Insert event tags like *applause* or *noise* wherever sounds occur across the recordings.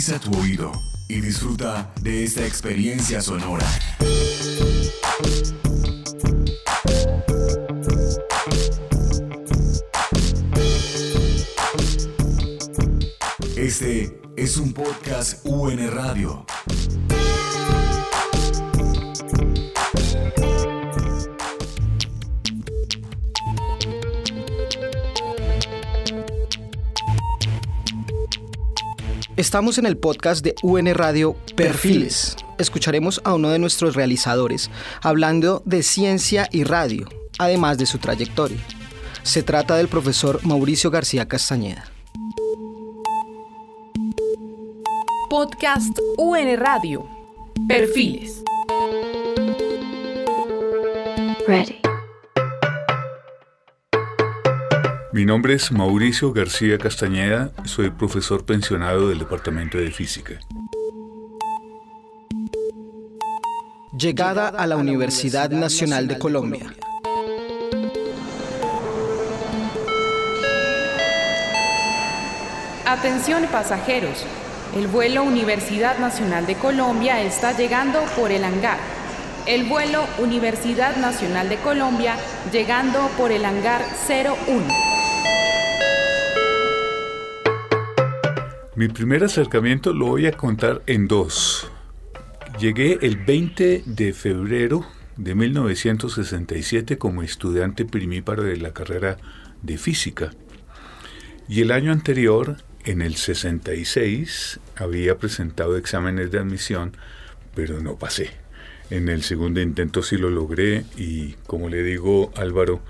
Agudiza tu oído y disfruta de esta experiencia sonora. Este es un podcast UN Radio. Estamos en el podcast de UN Radio Perfiles. Escucharemos a uno de nuestros realizadores hablando de ciencia y radio, además de su trayectoria. Se trata del profesor Mauricio García Castañeda. Podcast UN Radio. Perfiles. Ready. Mi nombre es Mauricio García Castañeda, soy profesor pensionado del Departamento de Física. Llegada a la Universidad Nacional de Colombia. Atención pasajeros. El vuelo Universidad Nacional de Colombia está llegando por el hangar. El vuelo Universidad Nacional de Colombia llegando por el hangar 01. Mi primer acercamiento lo voy a contar en dos. Llegué el 20 de febrero de 1967 como estudiante primíparo de la carrera de física. Y el año anterior, en el 66, había presentado exámenes de admisión, pero no pasé. En el segundo intento sí lo logré y, como le digo Álvaro,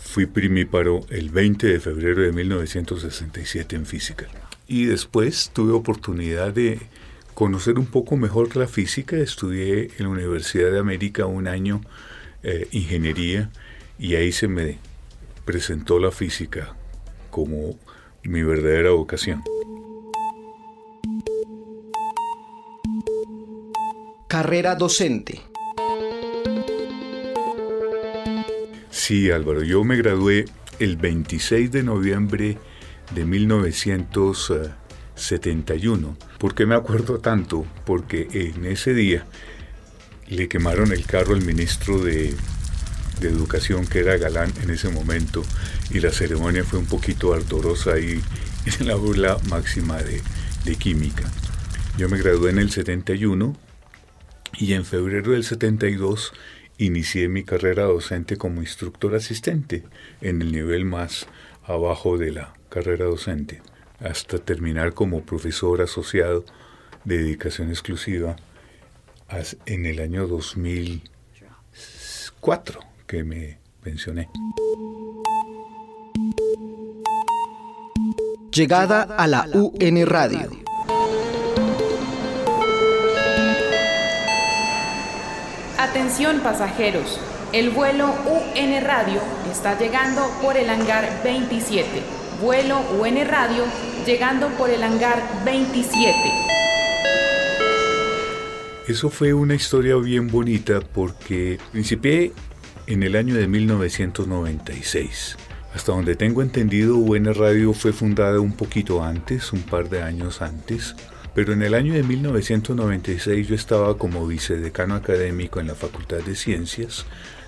fui primíparo el 20 de febrero de 1967 en física. Y después tuve oportunidad de conocer un poco mejor la física. Estudié en la Universidad de América un año eh, ingeniería y ahí se me presentó la física como mi verdadera vocación. Carrera docente. Sí, Álvaro, yo me gradué el 26 de noviembre de 1971. ¿Por qué me acuerdo tanto? Porque en ese día le quemaron el carro al ministro de, Educación, que era Galán en ese momento, y la ceremonia fue un poquito ardorosa ahí en la burla máxima de, de química. Yo me gradué en el 71 y en febrero del 72 inicié mi carrera docente como instructor asistente en el nivel más abajo de la carrera docente, hasta terminar como profesor asociado de dedicación exclusiva en el año 2004 que me pensioné. Llegada a la UN Radio. Atención pasajeros. El vuelo UN Radio está llegando por el hangar 27. Vuelo UN Radio llegando por el hangar 27. Eso fue una historia bien bonita porque principié en el año de 1996. Hasta donde tengo entendido, UN Radio fue fundada un poquito antes, un par de años antes, pero en el año de 1996 yo estaba como vicedecano académico en la Facultad de Ciencias,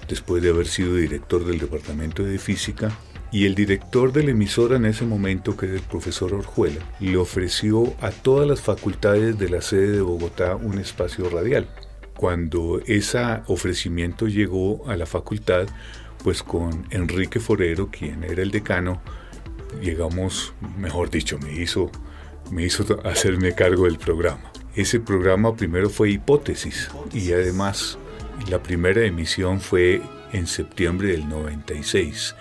después de haber sido director del Departamento de Física, y el director de la emisora en ese momento, que era el profesor Orjuela, le ofreció a todas las facultades de la sede de Bogotá un espacio radial. Cuando ese ofrecimiento llegó a la facultad, pues con Enrique Forero, quien era el decano, llegamos, mejor dicho, me hizo, me hizo hacerme cargo del programa. Ese programa primero fue hipótesis y además la primera emisión fue en septiembre del 96.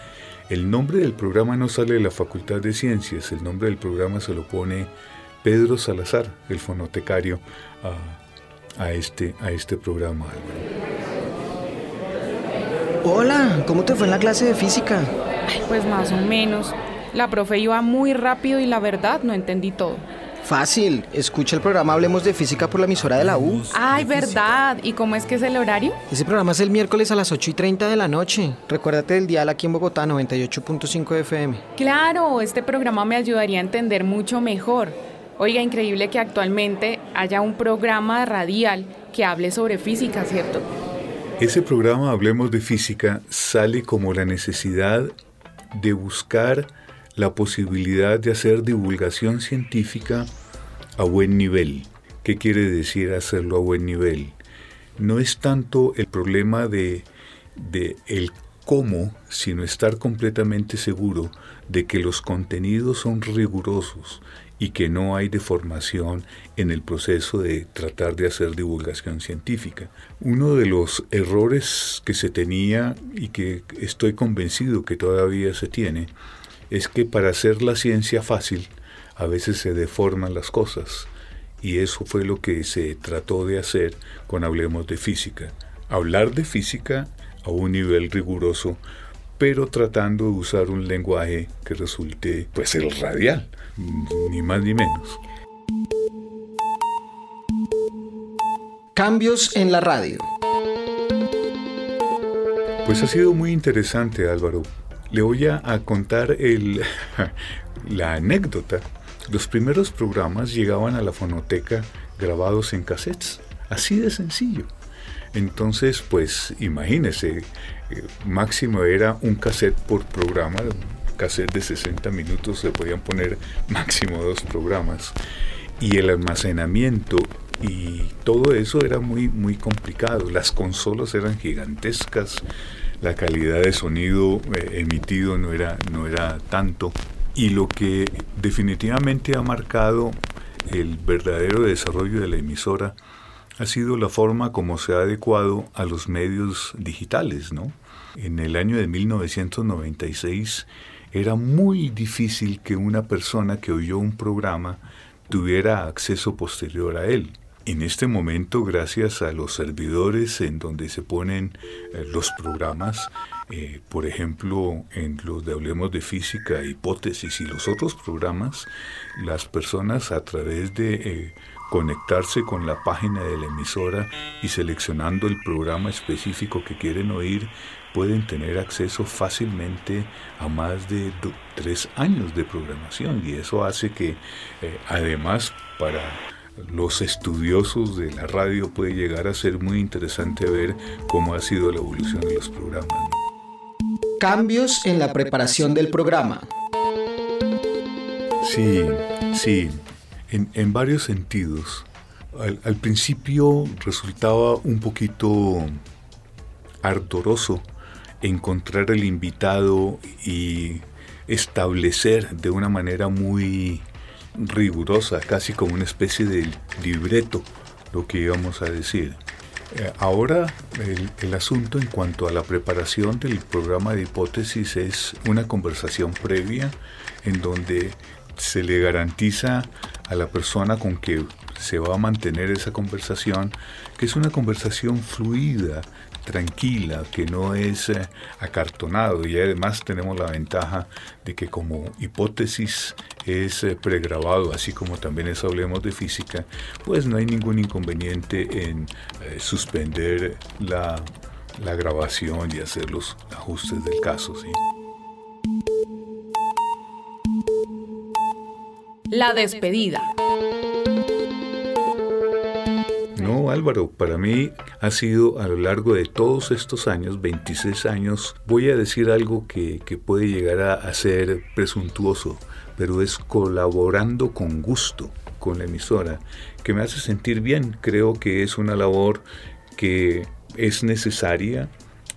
El nombre del programa no sale de la Facultad de Ciencias, el nombre del programa se lo pone Pedro Salazar, el fonotecario, a, a este, a este programa. Hola, ¿cómo te fue en la clase de física? Ay, pues más o menos. La profe iba muy rápido y la verdad no entendí todo. Fácil, escucha el programa Hablemos de Física por la emisora de la U. Ay, verdad. ¿Y cómo es que es el horario? Ese programa es el miércoles a las 8 y 30 de la noche. Recuérdate del dial aquí en Bogotá, 98.5 FM. Claro, este programa me ayudaría a entender mucho mejor. Oiga, increíble que actualmente haya un programa radial que hable sobre física, ¿cierto? Ese programa Hablemos de Física sale como la necesidad de buscar la posibilidad de hacer divulgación científica a buen nivel. ¿Qué quiere decir hacerlo a buen nivel? No es tanto el problema de, de el cómo, sino estar completamente seguro de que los contenidos son rigurosos y que no hay deformación en el proceso de tratar de hacer divulgación científica. Uno de los errores que se tenía y que estoy convencido que todavía se tiene es que para hacer la ciencia fácil a veces se deforman las cosas y eso fue lo que se trató de hacer con Hablemos de Física. Hablar de física a un nivel riguroso, pero tratando de usar un lenguaje que resulte pues el radial, ni más ni menos. Cambios en la radio. Pues ha sido muy interesante Álvaro. Le voy a, contar *laughs* la anécdota. Los primeros programas llegaban a la fonoteca grabados en cassettes. Así de sencillo. Entonces, pues imagínese, eh, máximo era un cassette por programa, un cassette de 60 minutos, se podían poner *laughs* máximo dos programas. Y el almacenamiento y todo eso era muy, muy complicado. Las consolas eran gigantescas, la calidad de sonido eh, emitido no era, no era tanto. Y lo que definitivamente ha marcado el verdadero desarrollo de la emisora ha sido la forma como se ha adecuado a los medios digitales, ¿no? En el año de 1996 era muy difícil que una persona que oyó un programa tuviera acceso posterior a él. En este momento, gracias a los servidores en donde se ponen eh, los programas, eh, por ejemplo, en los de Hablemos de Física, Hipótesis y los otros programas, las personas a través de eh, conectarse con la página de la emisora y seleccionando el programa específico que quieren oír, pueden tener acceso fácilmente a más de tres años de programación. Y eso hace que además para los estudiosos de la radio puede llegar a ser muy interesante ver cómo ha sido la evolución de los programas. Cambios en la preparación del programa. Sí, sí en, varios sentidos. Al, principio resultaba un poquito ardoroso encontrar el invitado y establecer de una manera muy rigurosa, casi como una especie de libreto, lo que íbamos a decir. Eh, ahora el, asunto en cuanto a la preparación del programa de hipótesis es una conversación previa en donde se le garantiza a la persona con que se va a mantener esa conversación, que es una conversación fluida, tranquila, que no es eh, acartonado y además tenemos la ventaja de que como hipótesis es eh, pregrabado, así como también es hablemos de física, pues no hay ningún inconveniente en eh, suspender la, la, grabación y hacer los ajustes del caso. ¿sí? La despedida. No, Álvaro, para mí ha sido a lo largo de todos estos años, 26 años, voy a decir algo que, puede llegar a, ser presuntuoso, pero es colaborando con gusto con la emisora, que me hace sentir bien. Creo que es una labor que es necesaria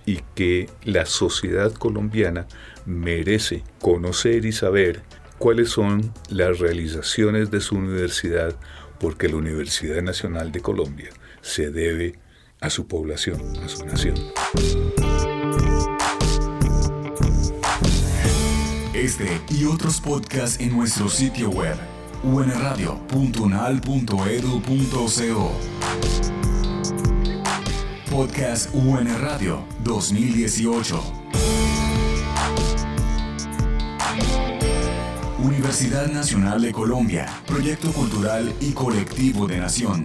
y que la sociedad colombiana merece conocer y saber cuáles son las realizaciones de su universidad, porque la Universidad Nacional de Colombia se debe a su población, a su nación. Este y otros podcasts en nuestro sitio web unradio.unal.edu.co Podcast UN Radio 2018 Universidad Nacional de Colombia, Proyecto Cultural y Colectivo de Nación.